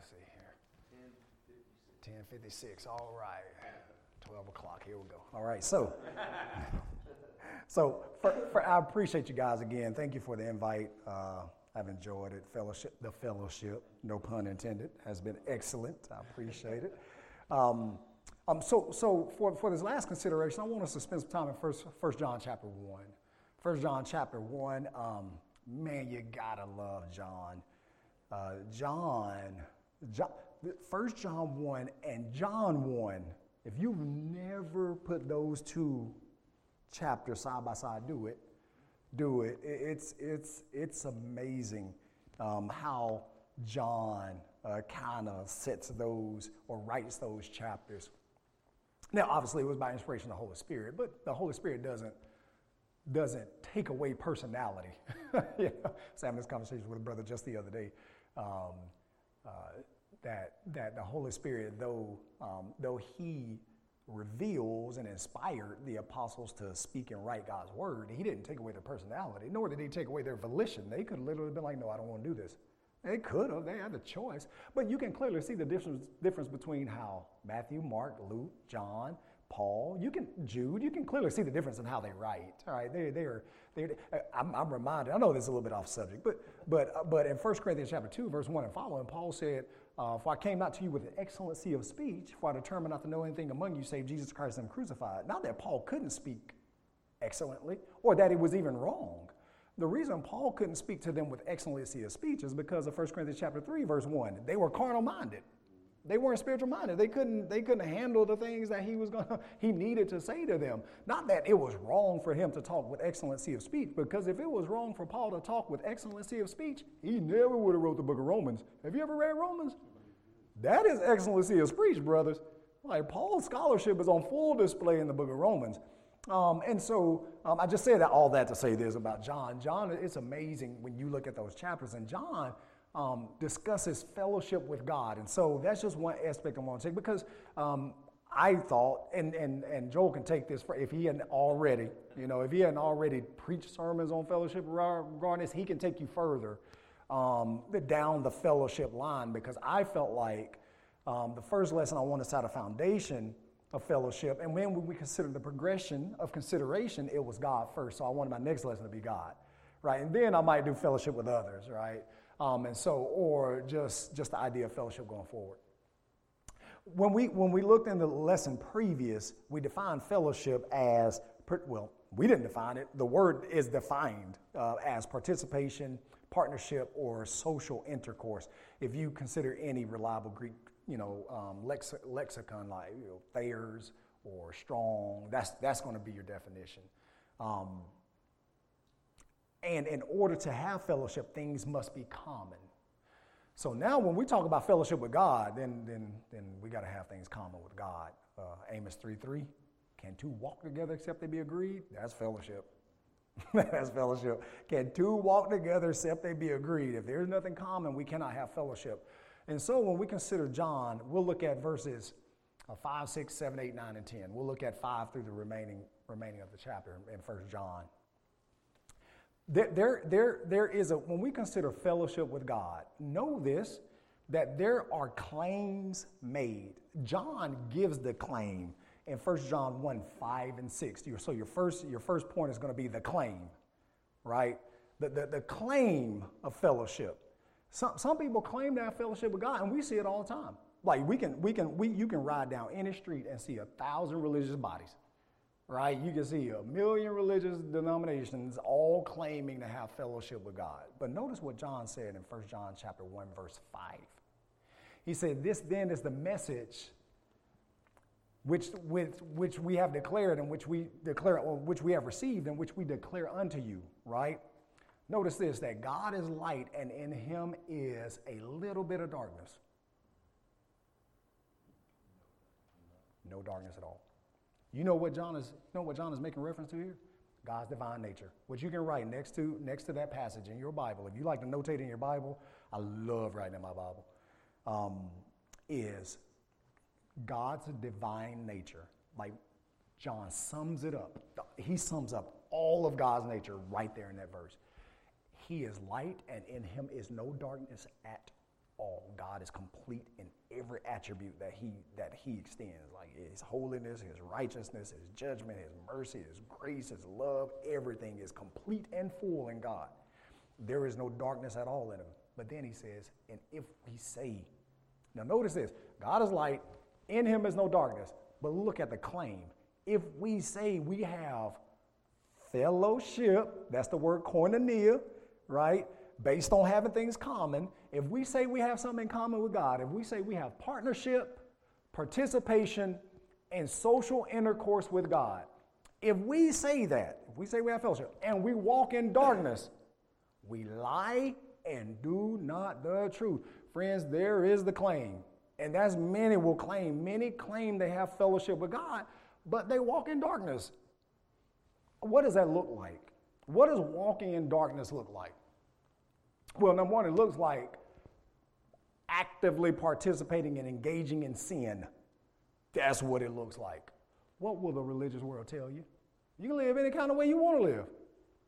let's see here. 1056. All right. 12 o'clock. Here we go. All right. So, so for, for, I appreciate you guys again. Thank you for the invite. Uh, I've enjoyed it. Fellowship, the fellowship, no pun intended, has been excellent. I appreciate it. Um, um, so, so for, for this last consideration, I want us to spend some time in First, First John chapter one. First John chapter one. Um, man, you gotta love John. Uh, John, First John one and John one. If you've never put those two chapters side by side, do it. Do it. It's it's it's amazing um, how John uh, kind of sets those or writes those chapters. Now, obviously, it was by inspiration of the Holy Spirit, but the Holy Spirit doesn't doesn't take away personality. you know, I was having this conversation with a brother just the other day. Um, uh, that that the Holy Spirit, though um, though He reveals and inspired the apostles to speak and write God's word, He didn't take away their personality, nor did He take away their volition. They could literally been like, "No, I don't want to do this." They could have. They had the choice. But you can clearly see the difference, difference between how Matthew, Mark, Luke, John, Paul, you can Jude, you can clearly see the difference in how they write. All right, they they are they. I'm, I'm reminded. I know this is a little bit off subject, but but but in 1 Corinthians chapter two, verse one and following, Paul said, uh, "For I came not to you with an excellency of speech, for I determined not to know anything among you save Jesus Christ and crucified." Not that Paul couldn't speak excellently, or that it was even wrong. The reason Paul couldn't speak to them with excellency of speech is because of 1 Corinthians chapter 3, verse 1. They were carnal minded. They weren't spiritual minded. They couldn't, they couldn't handle the things that he was gonna he needed to say to them. Not that it was wrong for him to talk with excellency of speech, because if it was wrong for Paul to talk with excellency of speech, he never would have wrote the book of Romans. Have you ever read Romans? That is excellency of speech, brothers. Like Paul's scholarship is on full display in the book of Romans. Um, and so um, I just say that all that to say this about John. John, it's amazing when you look at those chapters, and John um, discusses fellowship with God. And so that's just one aspect I want to take because um, I thought, and, and, and Joel can take this for, if he hadn't already, you know, if he hadn't already preached sermons on fellowship regarding this, he can take you further um, down the fellowship line because I felt like um, the first lesson I want to set a foundation of fellowship. And when we consider the progression of consideration, it was God first. So I wanted my next lesson to be God, right? And then I might do fellowship with others, right? Um, and so, or just, just the idea of fellowship going forward. When we, when we looked in the lesson previous, we defined fellowship as, well, we didn't define it. The word is defined uh, as participation, partnership, or social intercourse. If you consider any reliable Greek you know, um, lex- lexicon like you know, Thayer's or Strong. That's, that's going to be your definition. Um, and in order to have fellowship, things must be common. So now when we talk about fellowship with God, then, then, then we got to have things common with God. Uh, Amos 3 3. Can two walk together except they be agreed? That's fellowship. That's fellowship. Can two walk together except they be agreed? If there's nothing common, we cannot have fellowship. And so when we consider John, we'll look at verses uh, 5, 6, 7, 8, 9, and 10. We'll look at 5 through the remaining, remaining of the chapter in 1 John. There, there, there, there is a, when we consider fellowship with God, know this, that there are claims made. John gives the claim in 1 John 1, 5 and 6. So your first, your first point is going to be the claim, right? The, the, the claim of fellowship. Some, some people claim to have fellowship with God, and we see it all the time. Like we can, we can, we, you can ride down any street and see a thousand religious bodies, right? You can see a million religious denominations all claiming to have fellowship with God. But notice what John said in 1 John chapter 1, verse 5. He said, This then is the message which, which, which we have declared and which we declare, or which we have received and which we declare unto you, right? Notice this that God is light and in him is a little bit of darkness. No darkness at all. You know what John is you know what John is making reference to here? God's divine nature. What you can write next to next to that passage in your Bible. If you like to notate in your Bible, I love writing in my Bible. Um, is God's divine nature. Like John sums it up. He sums up all of God's nature right there in that verse. He is light, and in him is no darkness at all. God is complete in every attribute that he that he extends, like his holiness, his righteousness, his judgment, his mercy, his grace, his love, everything is complete and full in God. There is no darkness at all in him. But then he says, and if we say, now notice this, God is light, in him is no darkness. But look at the claim. If we say we have fellowship, that's the word koinonia, right? Based on having things common, if we say we have something in common with God, if we say we have partnership, participation, and social intercourse with God, if we say that, if we say we have fellowship, and we walk in darkness, we lie and do not the truth. Friends, there is the claim. And that's many will claim. Many claim they have fellowship with God, but they walk in darkness. What does that look like? What does walking in darkness look like? Well, number one, it looks like actively participating and engaging in sin. That's what it looks like. What will the religious world tell you? You can live any kind of way you want to live.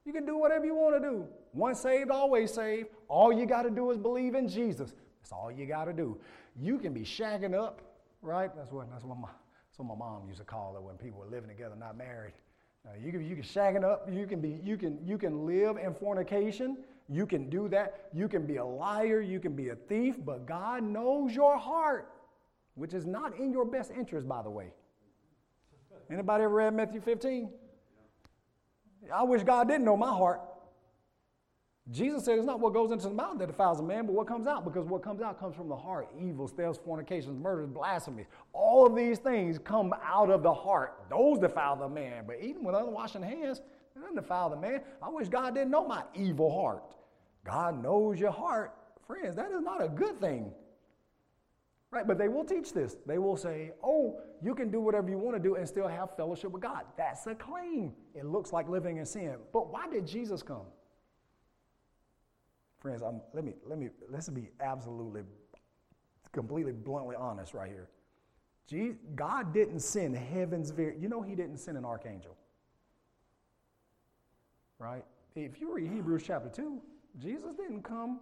You can do whatever you want to do. Once saved, always saved. All you got to do is believe in Jesus. That's all you got to do. You can be shagging up, right? That's what, that's what, my, that's what my mom used to call it when people were living together, not married. Now, you can, you can shagging up. You can be you can you can live in fornication. You can do that. You can be a liar. You can be a thief. But God knows your heart, which is not in your best interest, by the way. Anybody ever read Matthew 15? I wish God didn't know my heart. Jesus said it's not what goes into the mouth that defiles a man, but what comes out, because what comes out comes from the heart Evil, thefts, fornications, murders, blasphemies. All of these things come out of the heart. Those defile the man. But even with unwashing hands, it doesn't defile the man. I wish God didn't know my evil heart. God knows your heart. Friends, that is not a good thing. Right? But they will teach this. They will say, oh, you can do whatever you want to do and still have fellowship with God. That's a claim. It looks like living in sin. But why did Jesus come? Friends, I'm, let me let me let's be absolutely, completely bluntly honest right here. Jesus, God didn't send heaven's very. You know, He didn't send an archangel. Right? If you read Hebrews chapter two, Jesus didn't come.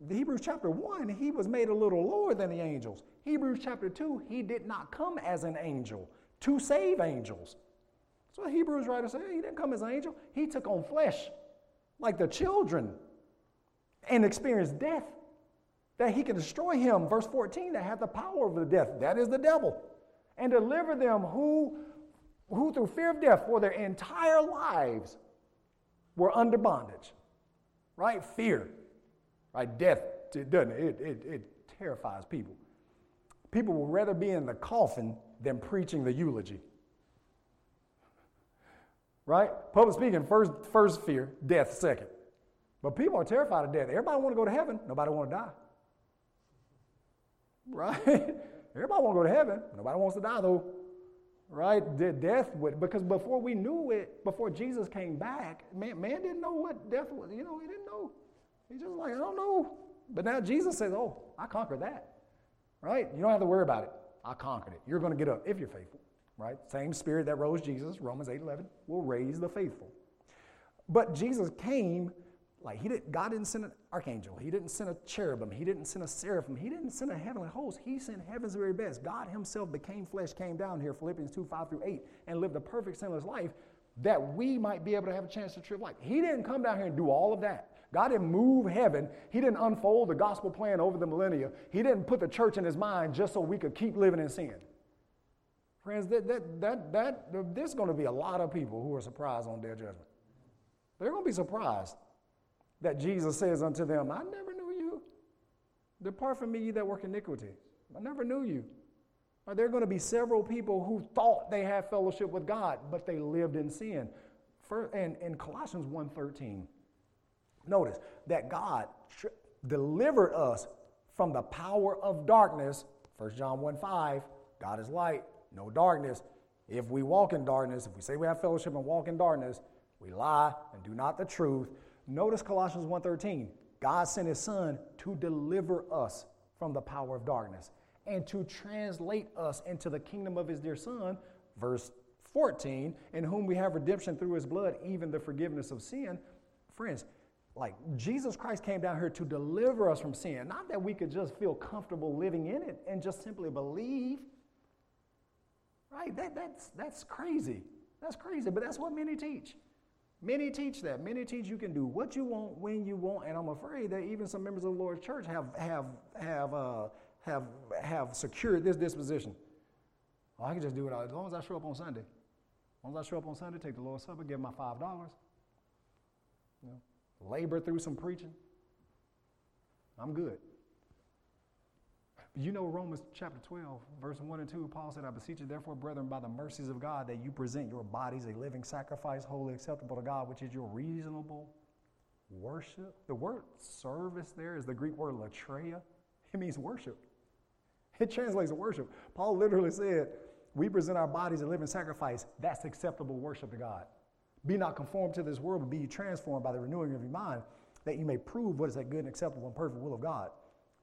The Hebrews chapter one, He was made a little lower than the angels. Hebrews chapter two, He did not come as an angel to save angels. So Hebrews writer said He didn't come as an angel. He took on flesh, like the children and experience death, that he can destroy him, verse 14, that had the power of the death. That is the devil. And deliver them who, who through fear of death for their entire lives were under bondage. Right? Fear. Right? Death, it doesn't it, it, it terrifies people. People would rather be in the coffin than preaching the eulogy. Right? Public speaking, first, first fear, death second. But people are terrified of death. Everybody want to go to heaven. Nobody want to die. Right? Everybody want to go to heaven. Nobody wants to die though. Right? The Death would because before we knew it, before Jesus came back, man, man didn't know what death was. You know, he didn't know. He's just like, I don't know. But now Jesus says, Oh, I conquered that. Right? You don't have to worry about it. I conquered it. You're going to get up if you're faithful. Right? Same spirit that rose Jesus, Romans 8 11, will raise the faithful. But Jesus came like he didn't, God didn't send an archangel. He didn't send a cherubim. He didn't send a seraphim. He didn't send a heavenly host. He sent heaven's very best. God himself became flesh, came down here, Philippians 2, 5 through 8, and lived a perfect sinless life that we might be able to have a chance to trip life. He didn't come down here and do all of that. God didn't move heaven. He didn't unfold the gospel plan over the millennia. He didn't put the church in his mind just so we could keep living in sin. Friends, that, that, that, that, there's going to be a lot of people who are surprised on their judgment. They're going to be surprised that Jesus says unto them, I never knew you. Depart from me, ye that work iniquity. I never knew you. Are there going to be several people who thought they had fellowship with God, but they lived in sin? First, and in Colossians 1.13, notice that God tr- delivered us from the power of darkness. 1 John 1.5, God is light, no darkness. If we walk in darkness, if we say we have fellowship and walk in darkness, we lie and do not the truth. Notice Colossians 1:13. God sent his son to deliver us from the power of darkness and to translate us into the kingdom of his dear son, verse 14, in whom we have redemption through his blood, even the forgiveness of sin. Friends, like Jesus Christ came down here to deliver us from sin, not that we could just feel comfortable living in it and just simply believe. Right? That, that's, that's crazy. That's crazy, but that's what many teach. Many teach that. Many teach you can do what you want when you want, and I'm afraid that even some members of the Lord's church have have have uh, have have secured this disposition. Well, I can just do it as long as I show up on Sunday. As long as I show up on Sunday, take the Lord's Supper, give my five dollars. You know, labor through some preaching. I'm good. You know Romans chapter 12, verse 1 and 2, Paul said, I beseech you, therefore, brethren, by the mercies of God, that you present your bodies a living sacrifice, holy, acceptable to God, which is your reasonable worship. The word service there is the Greek word latreia. It means worship. It translates to worship. Paul literally said, We present our bodies a living sacrifice. That's acceptable worship to God. Be not conformed to this world, but be transformed by the renewing of your mind, that you may prove what is that good and acceptable and perfect will of God.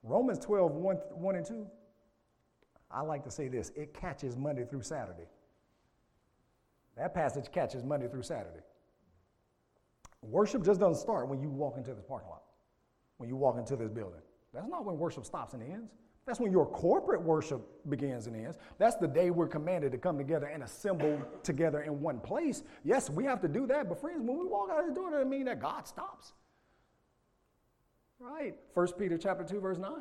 Romans 12, 1, 1 and 2, I like to say this it catches Monday through Saturday. That passage catches Monday through Saturday. Worship just doesn't start when you walk into this parking lot, when you walk into this building. That's not when worship stops and ends. That's when your corporate worship begins and ends. That's the day we're commanded to come together and assemble together in one place. Yes, we have to do that, but friends, when we walk out of the door, that doesn't mean that God stops. Right. 1 Peter chapter 2, verse 9.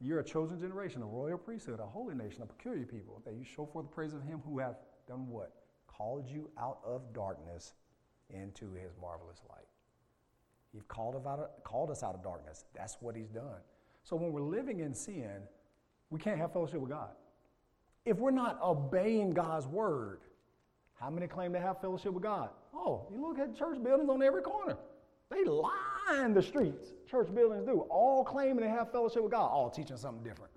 You're a chosen generation, a royal priesthood, a holy nation, a peculiar people, that you show forth the praise of him who hath done what? Called you out of darkness into his marvelous light. He's called, of, called us out of darkness. That's what he's done. So when we're living in sin, we can't have fellowship with God. If we're not obeying God's word, how many claim to have fellowship with God? Oh, you look at church buildings on every corner. They line the streets, church buildings do, all claiming to have fellowship with God, all teaching something different.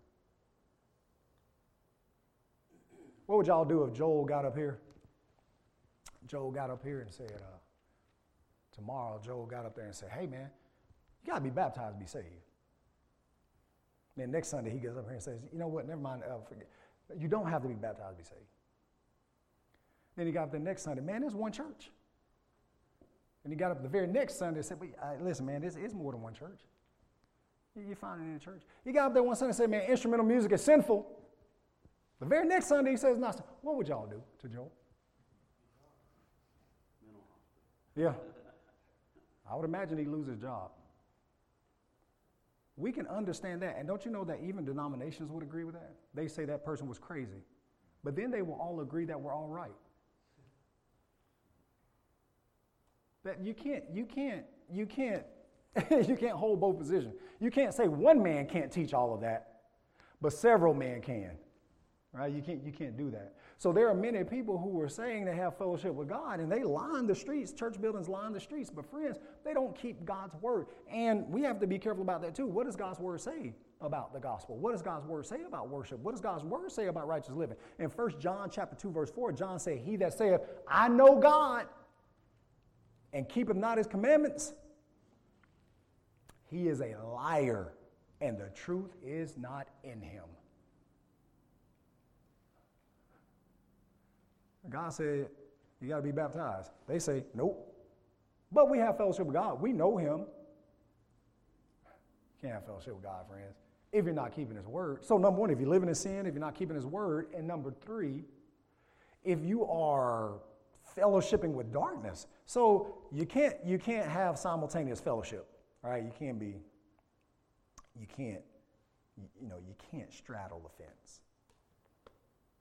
What would y'all do if Joel got up here? Joel got up here and said, uh, tomorrow, Joel got up there and said, hey man, you got to be baptized to be saved. Then next Sunday, he goes up here and says, you know what, never mind, uh, forget. You don't have to be baptized to be saved. Then he got up the next Sunday, man, there's one church. And he got up the very next Sunday and said, uh, listen, man, this is more than one church. You, find it in the church. He got up there one Sunday and said, man, instrumental music is sinful. The very next Sunday, he says, no, what would y'all do to Joel? Yeah. I would imagine he'd lose his job. We can understand that. And don't you know that even denominations would agree with that? They say that person was crazy. But then they will all agree that we're all right. That you can't, you can't, you can't, you can't hold both positions. You can't say one man can't teach all of that, but several men can. Right? You can't, you can't do that. So there are many people who are saying they have fellowship with God and they line the streets, church buildings line the streets, but friends, they don't keep God's word. And we have to be careful about that too. What does God's word say about the gospel? What does God's word say about worship? What does God's word say about righteous living? In 1 John chapter 2, verse 4, John said, He that saith, I know God and keepeth not his commandments, he is a liar, and the truth is not in him. God said, You got to be baptized. They say, Nope. But we have fellowship with God. We know Him. Can't have fellowship with God, friends, if you're not keeping His word. So, number one, if you're living in sin, if you're not keeping His word. And number three, if you are fellowshipping with darkness. So you can't you can't have simultaneous fellowship. Right, you can't be you can't you, know, you can't straddle the fence.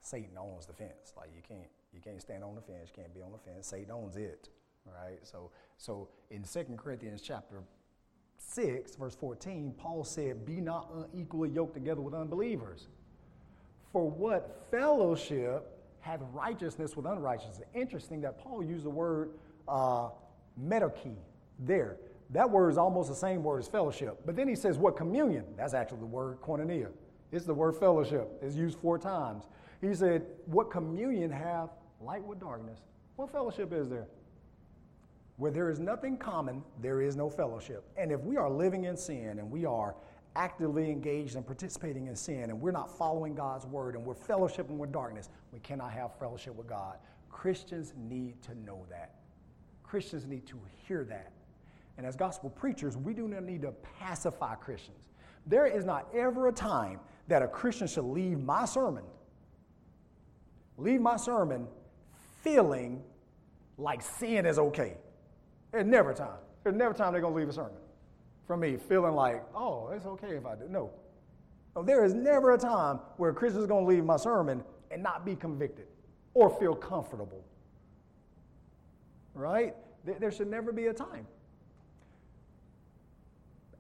Satan owns the fence. Like you can't you can't stand on the fence, you can't be on the fence. Satan owns it. Right? So so in 2 Corinthians chapter 6, verse 14, Paul said, Be not unequally yoked together with unbelievers. For what fellowship hath righteousness with unrighteousness? Interesting that Paul used the word uh, metochi there. That word is almost the same word as fellowship. But then he says, What communion? That's actually the word koinonia. It's the word fellowship. It's used four times. He said, What communion have light with darkness? What fellowship is there? Where there is nothing common, there is no fellowship. And if we are living in sin and we are actively engaged and participating in sin and we're not following God's word and we're fellowshipping with darkness, we cannot have fellowship with God. Christians need to know that. Christians need to hear that. And as gospel preachers, we do not need to pacify Christians. There is not ever a time that a Christian should leave my sermon, leave my sermon feeling like sin is okay. There's never a time. There's never a time they're going to leave a sermon from me feeling like, oh, it's okay if I do. No. no there is never a time where a Christian is going to leave my sermon and not be convicted or feel comfortable. Right? There should never be a time.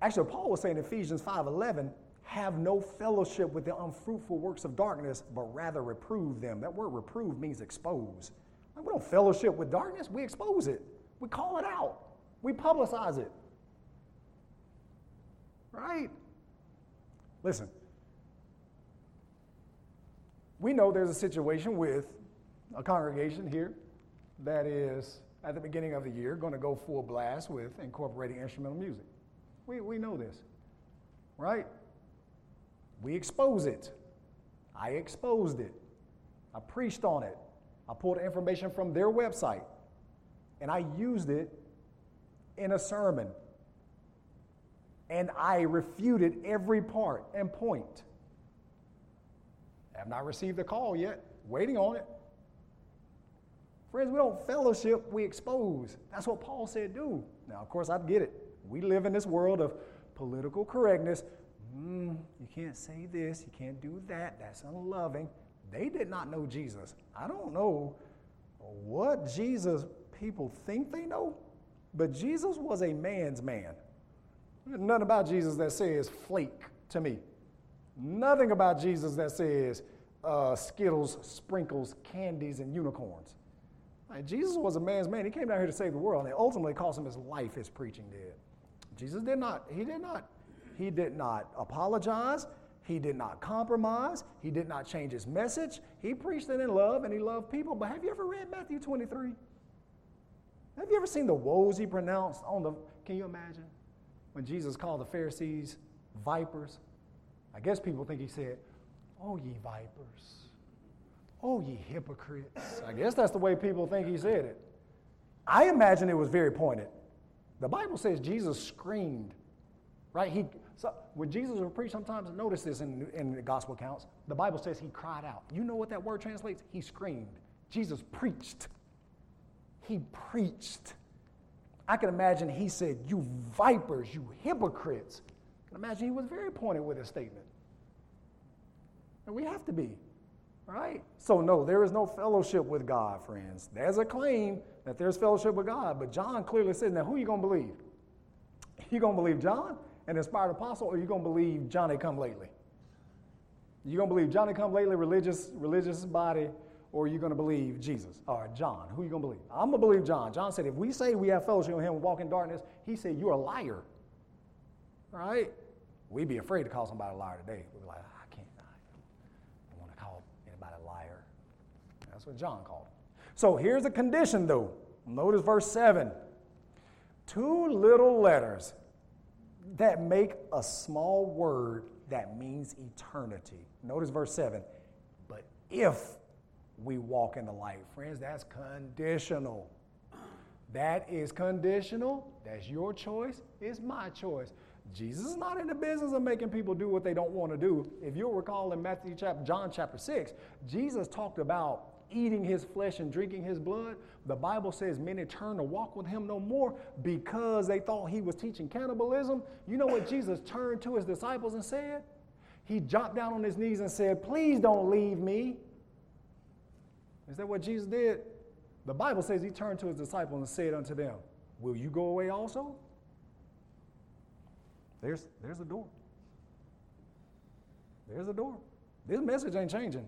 Actually, Paul was saying in Ephesians 5:11, have no fellowship with the unfruitful works of darkness, but rather reprove them. That word reprove means expose. we don't fellowship with darkness, we expose it. We call it out. We publicize it. Right? Listen. We know there's a situation with a congregation here that is, at the beginning of the year, going to go full blast with incorporating instrumental music. We, we know this, right? We expose it. I exposed it. I preached on it. I pulled information from their website and I used it in a sermon. And I refuted every part and point. I have not received a call yet, waiting on it. Friends, we don't fellowship, we expose. That's what Paul said do. Now, of course, I get it. We live in this world of political correctness. Mm, you can't say this, you can't do that, that's unloving. They did not know Jesus. I don't know what Jesus people think they know, but Jesus was a man's man. Nothing about Jesus that says flake to me. Nothing about Jesus that says uh, Skittles, sprinkles, candies, and unicorns. Like, Jesus was a man's man. He came down here to save the world, and it ultimately cost him his life. His preaching did. Jesus did not. He did not. He did not apologize. He did not compromise. He did not change his message. He preached it in love, and he loved people. But have you ever read Matthew 23? Have you ever seen the woes he pronounced on the? Can you imagine when Jesus called the Pharisees vipers? I guess people think he said, "Oh ye vipers, oh ye hypocrites." I guess that's the way people think he said it. I imagine it was very pointed. The Bible says Jesus screamed, right? He so when Jesus would preach, sometimes notice this in, in the gospel accounts. The Bible says he cried out. You know what that word translates? He screamed. Jesus preached. He preached. I can imagine he said, You vipers, you hypocrites. I can imagine he was very pointed with his statement. And we have to be, right? So, no, there is no fellowship with God, friends. There's a claim that there's fellowship with God, but John clearly says, Now, who are you going to believe? You going to believe John, an inspired apostle, or you going to believe Johnny come lately? You going to believe Johnny come lately, religious, religious body, or are you going to believe Jesus or John? Who are you going to believe? I'm going to believe John. John said, if we say we have fellowship with him and walk in darkness, he said, you're a liar. Right? We'd be afraid to call somebody a liar today. We'd be like, I can't, I don't want to call anybody a liar. That's what John called. So here's a condition, though. Notice verse 7. Two little letters that make a small word that means eternity. Notice verse 7. But if we walk in the light. Friends, that's conditional. That is conditional. That's your choice. It's my choice. Jesus is not in the business of making people do what they don't want to do. If you'll recall in Matthew chapter, John chapter 6, Jesus talked about eating his flesh and drinking his blood. The Bible says many turned to walk with him no more because they thought he was teaching cannibalism. You know what Jesus turned to his disciples and said? He dropped down on his knees and said, Please don't leave me. Is that what Jesus did? The Bible says he turned to his disciples and said unto them, Will you go away also? There's, there's a door. There's a door. This message ain't changing.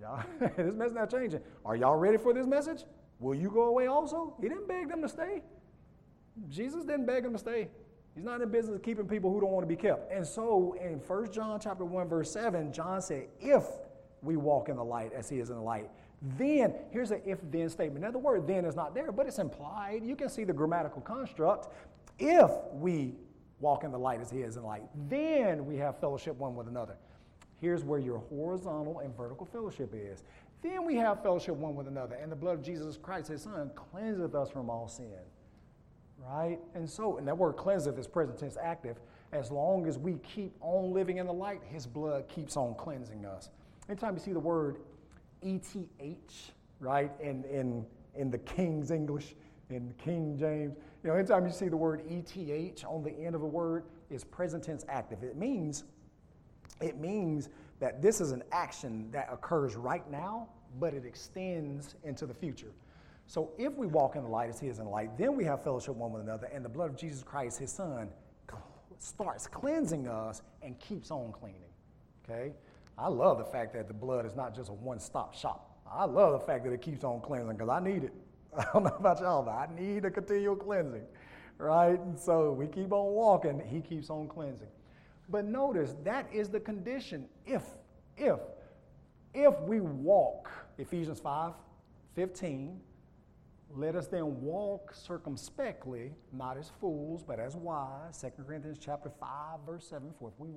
Y'all, this message not changing. Are y'all ready for this message? Will you go away also? He didn't beg them to stay. Jesus didn't beg them to stay. He's not in business keeping people who don't want to be kept. And so in 1 John chapter 1, verse 7, John said, if we walk in the light as he is in the light. Then, here's an if then statement. Now, the word then is not there, but it's implied. You can see the grammatical construct. If we walk in the light as he is in the light, then we have fellowship one with another. Here's where your horizontal and vertical fellowship is. Then we have fellowship one with another, and the blood of Jesus Christ, his son, cleanseth us from all sin. right? And so, and that word cleanseth is present tense active. As long as we keep on living in the light, his blood keeps on cleansing us. Anytime you see the word ETH, right, in, in, in the King's English, in King James, you know, anytime you see the word ETH on the end of a word, is present tense active. It means, it means that this is an action that occurs right now, but it extends into the future. So if we walk in the light as he is in the light, then we have fellowship one with another, and the blood of Jesus Christ, his son, starts cleansing us and keeps on cleaning. Okay? I love the fact that the blood is not just a one stop shop. I love the fact that it keeps on cleansing because I need it. I don't know about y'all, but I need a continual cleansing. Right? And so we keep on walking, he keeps on cleansing. But notice that is the condition if, if, if we walk, Ephesians 5 15, let us then walk circumspectly, not as fools, but as wise. 2 Corinthians chapter 5, verse 7. For if we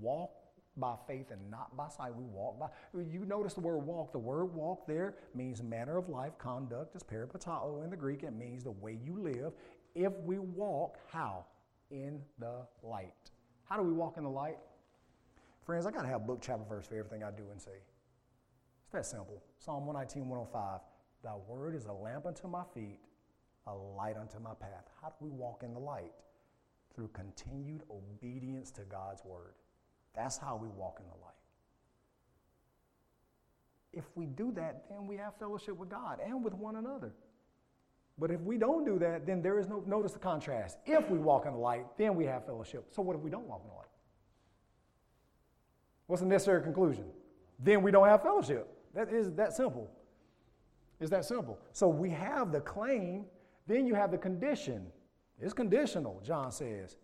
walk by faith and not by sight, we walk by. You notice the word walk. The word walk there means manner of life, conduct is peripatao in the Greek. It means the way you live. If we walk, how? In the light. How do we walk in the light? Friends, I got to have book, chapter, verse for everything I do and say. It's that simple. Psalm 119, 105. Thy word is a lamp unto my feet, a light unto my path. How do we walk in the light? Through continued obedience to God's word. That's how we walk in the light. If we do that, then we have fellowship with God and with one another. But if we don't do that, then there is no, notice the contrast. If we walk in the light, then we have fellowship. So what if we don't walk in the light? What's the necessary conclusion? Then we don't have fellowship. That is that simple. It's that simple. So we have the claim, then you have the condition. It's conditional, John says.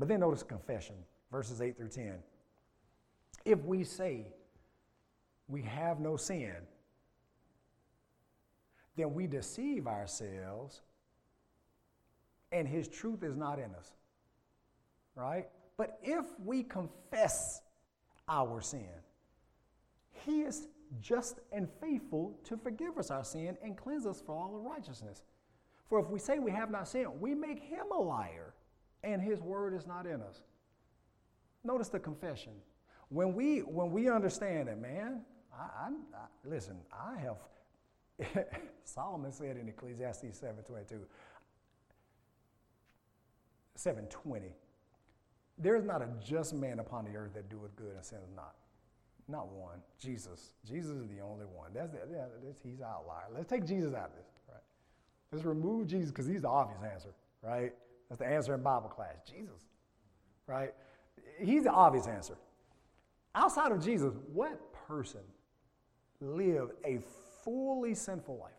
But then notice confession, verses 8 through 10. If we say we have no sin, then we deceive ourselves and his truth is not in us. Right? But if we confess our sin, he is just and faithful to forgive us our sin and cleanse us from all unrighteousness. For if we say we have not sinned, we make him a liar, and his word is not in us. Notice the confession. When we when we understand that, man, I, I, I listen. I have. Solomon said in Ecclesiastes seven twenty two. Seven twenty. There is not a just man upon the earth that doeth good and sinneth not. Not one. Jesus. Jesus is the only one. That's, the, yeah, that's he's outlier. Let's take Jesus out of this, right? Let's remove Jesus because he's the obvious answer, right? That's the answer in Bible class. Jesus, right? He's the obvious answer. Outside of Jesus, what person lived a fully sinful life?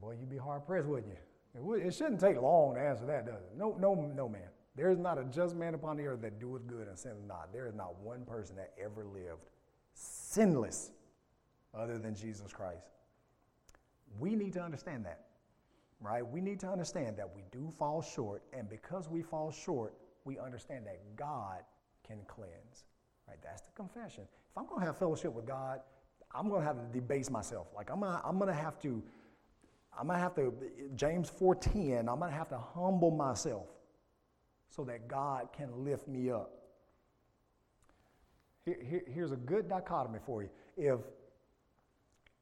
Boy, you'd be hard pressed, wouldn't you? It, shouldn't take long to answer that, does it? No, no, no, man. There is not a just man upon the earth that doeth good and sinneth not. There is not one person that ever lived sinless other than Jesus Christ. We need to understand that, right? We need to understand that we do fall short, and because we fall short, we understand that God can cleanse, right? That's the confession. If I'm to have fellowship with God, I'm to have to debase myself. Like I'm gonna, I'm to have to, I'm to have to, James 4.10, I'm to have to humble myself so that God can lift me up. Here, here, here's a good dichotomy for you. If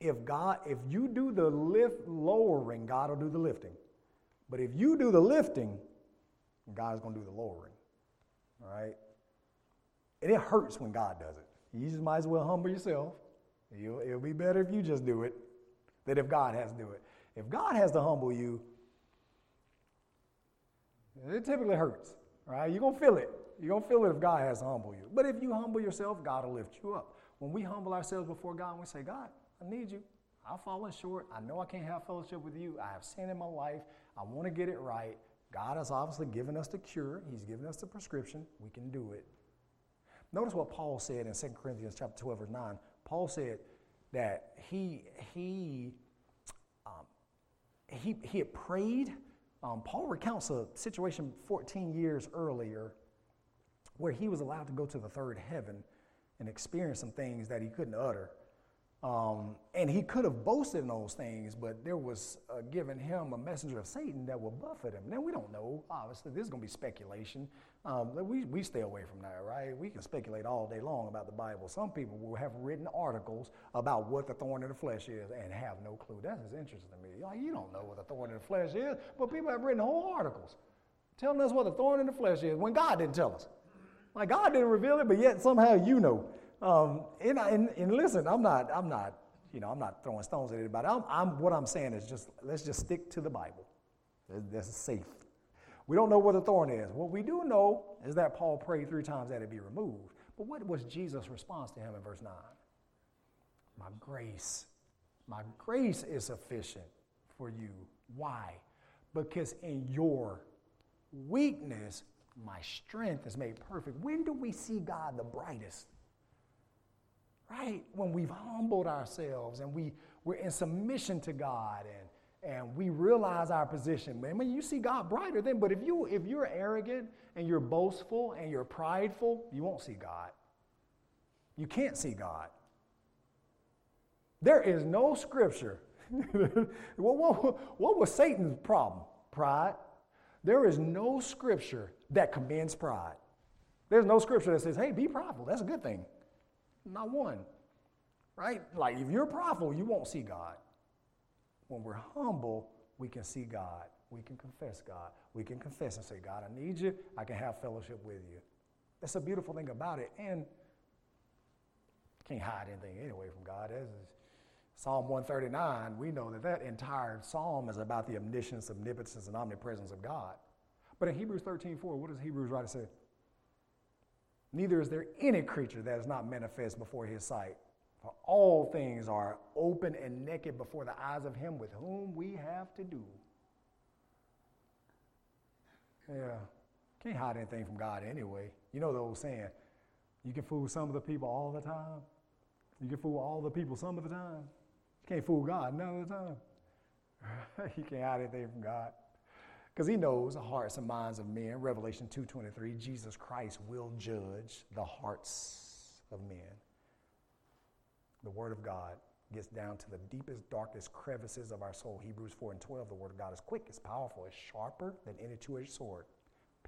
if God, if you do the lift lowering, God will do the lifting. But if you do the lifting, God is going to do the lowering. All right? And it hurts when God does it. You just might as well humble yourself. It'll, it'll be better if you just do it than if God has to do it. If God has to humble you, it typically hurts, right? You're going to feel it. You're going to feel it if God has to humble you. But if you humble yourself, God will lift you up. When we humble ourselves before God and we say, God, I need you. I've fallen short. I know I can't have fellowship with you. I have sin in my life. I want to get it right. God has obviously given us the cure. He's given us the prescription. We can do it. Notice what Paul said in 2 Corinthians chapter 12, verse 9. Paul said that he, he, um, he, he had prayed um, Paul recounts a situation 14 years earlier where he was allowed to go to the third heaven and experience some things that he couldn't utter. Um, and he could have boasted in those things, but there was uh, given him a messenger of Satan that will buffet him. Now, we don't know. Obviously, this is going to be speculation. Um, we, we stay away from that, right? We can speculate all day long about the Bible. Some people will have written articles about what the thorn in the flesh is and have no clue. That is interesting to me. Like, you don't know what the thorn in the flesh is, but people have written whole articles telling us what the thorn in the flesh is when God didn't tell us. Like, God didn't reveal it, but yet somehow you know. Um, and, and, and, listen, I'm not, I'm not, you know, I'm not throwing stones at anybody. I'm, I'm, what I'm saying is just let's just stick to the Bible. That's safe. We don't know what the thorn is. What we do know is that Paul prayed three times that it be removed. But what was Jesus' response to him in verse 9? My grace, my grace is sufficient for you. Why? Because in your weakness, my strength is made perfect. When do we see God the brightest? Right? When we've humbled ourselves and we, we're in submission to God and, and we realize our position. I mean, you see God brighter then, but if, you, if you're arrogant and you're boastful and you're prideful, you won't see God. You can't see God. There is no scripture. what, what, what was Satan's problem? Pride. There is no scripture that commends pride. There's no scripture that says, hey, be prideful. That's a good thing. Not one. Right? Like if you're prideful, you won't see God. When we're humble, we can see God. We can confess God. We can confess and say, God, I need you. I can have fellowship with you. That's a beautiful thing about it. And can't hide anything anyway from God. As Psalm 139, we know that that entire psalm is about the omniscience, omnipotence, and omnipresence of God. But in Hebrews 13, 4, what does Hebrews writer say? Neither is there any creature that is not manifest before his sight. For all things are open and naked before the eyes of him with whom we have to do. Yeah, can't hide anything from God anyway. You know the old saying, you can fool some of the people all the time. You can fool all the people some of the time. You can't fool God none of the time. you can't hide anything from God because he knows the hearts and minds of men. Revelation 2:23, Jesus Christ will judge the hearts of men. The word of God gets down to the deepest, darkest crevices of our soul. Hebrews 4 and 12, the word of God is quick, it's powerful, it's sharper than any two-edged sword,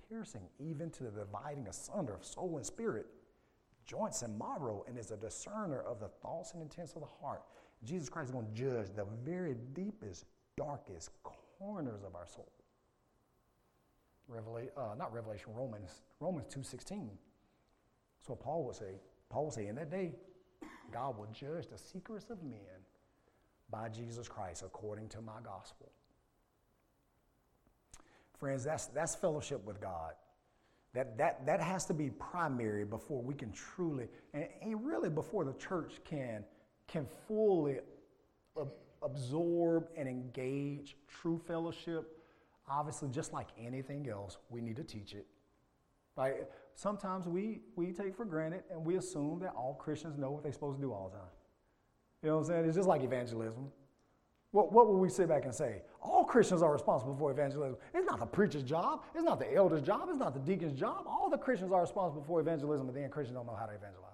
piercing even to the dividing asunder of soul and spirit, joints and marrow, and is a discerner of the thoughts and intents of the heart. Jesus Christ is going to judge the very deepest, darkest corners of our soul. Revelation, uh, not Revelation, Romans, Romans 2.16. So Paul would say, Paul would say, in that day, God will judge the secrets of men by Jesus Christ according to my gospel. Friends, that's, that's fellowship with God. That, that, that has to be primary before we can truly, and, and really before the church can, can fully ab- absorb and engage true fellowship obviously, just like anything else, we need to teach it. Like sometimes we, we take for granted and we assume that all Christians know what they're supposed to do all the time. You know what I'm saying? It's just like evangelism. What, what would we sit back and say? All Christians are responsible for evangelism. It's not the preacher's job. It's not the elder's job. It's not the deacon's job. All the Christians are responsible for evangelism, but then Christians don't know how to evangelize.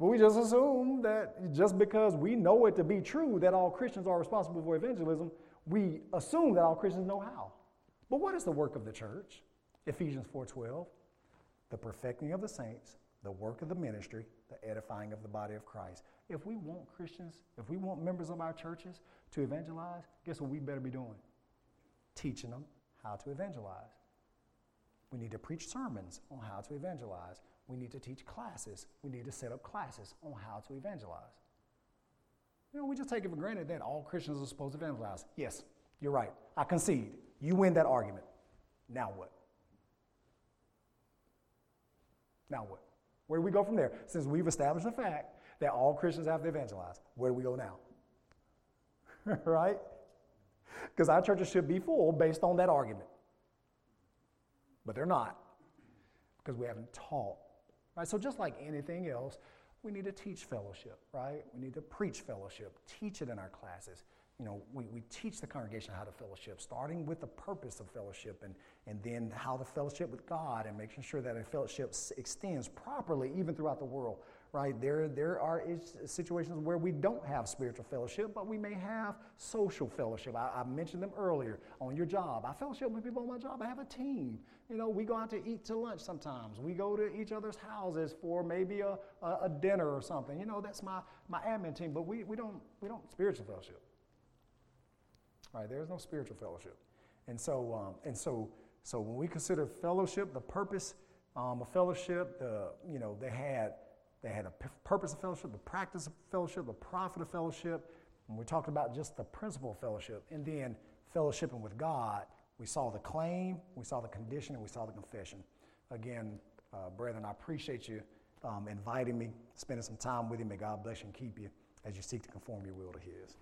But we just assume that just because we know it to be true that all Christians are responsible for evangelism, we assume that all Christians know how. But what is the work of the church? Ephesians 4:12, the perfecting of the saints, the work of the ministry, the edifying of the body of Christ. If we want Christians, if we want members of our churches to evangelize, guess what we better be doing? Teaching them how to evangelize. We need to preach sermons on how to evangelize. We need to teach classes. We need to set up classes on how to evangelize. You know, we just take it for granted that all Christians are supposed to evangelize. Yes, you're right. I concede. You win that argument. Now what? Now what? Where do we go from there? Since we've established the fact that all Christians have to evangelize, where do we go now? right? Because our churches should be full based on that argument. But they're not because we haven't taught. Right? So just like anything else, we need to teach fellowship, right? We need to preach fellowship, teach it in our classes. You know, we, we teach the congregation how to fellowship, starting with the purpose of fellowship and, and then how to fellowship with God and making sure that a fellowship extends properly even throughout the world. Right? There, there are situations where we don't have spiritual fellowship, but we may have social fellowship. I, I, mentioned them earlier on your job. I fellowship with people on my job. I have a team. You know, we go out to eat to lunch sometimes. We go to each other's houses for maybe a, a, a dinner or something. You know, that's my, my admin team, but we, we, don't, we don't spiritual fellowship. Right? There's no spiritual fellowship. And so, um, and so, so when we consider fellowship, the purpose um, of fellowship, the, you know, they had, they had a purpose of fellowship, the practice of fellowship, the profit of fellowship. And we talked about just the principle of fellowship. And then fellowshipping with God, we saw the claim, we saw the condition, and we saw the confession. Again, uh, brethren, I appreciate you um, inviting me, spending some time with you. May God bless you and keep you as you seek to conform your will to His.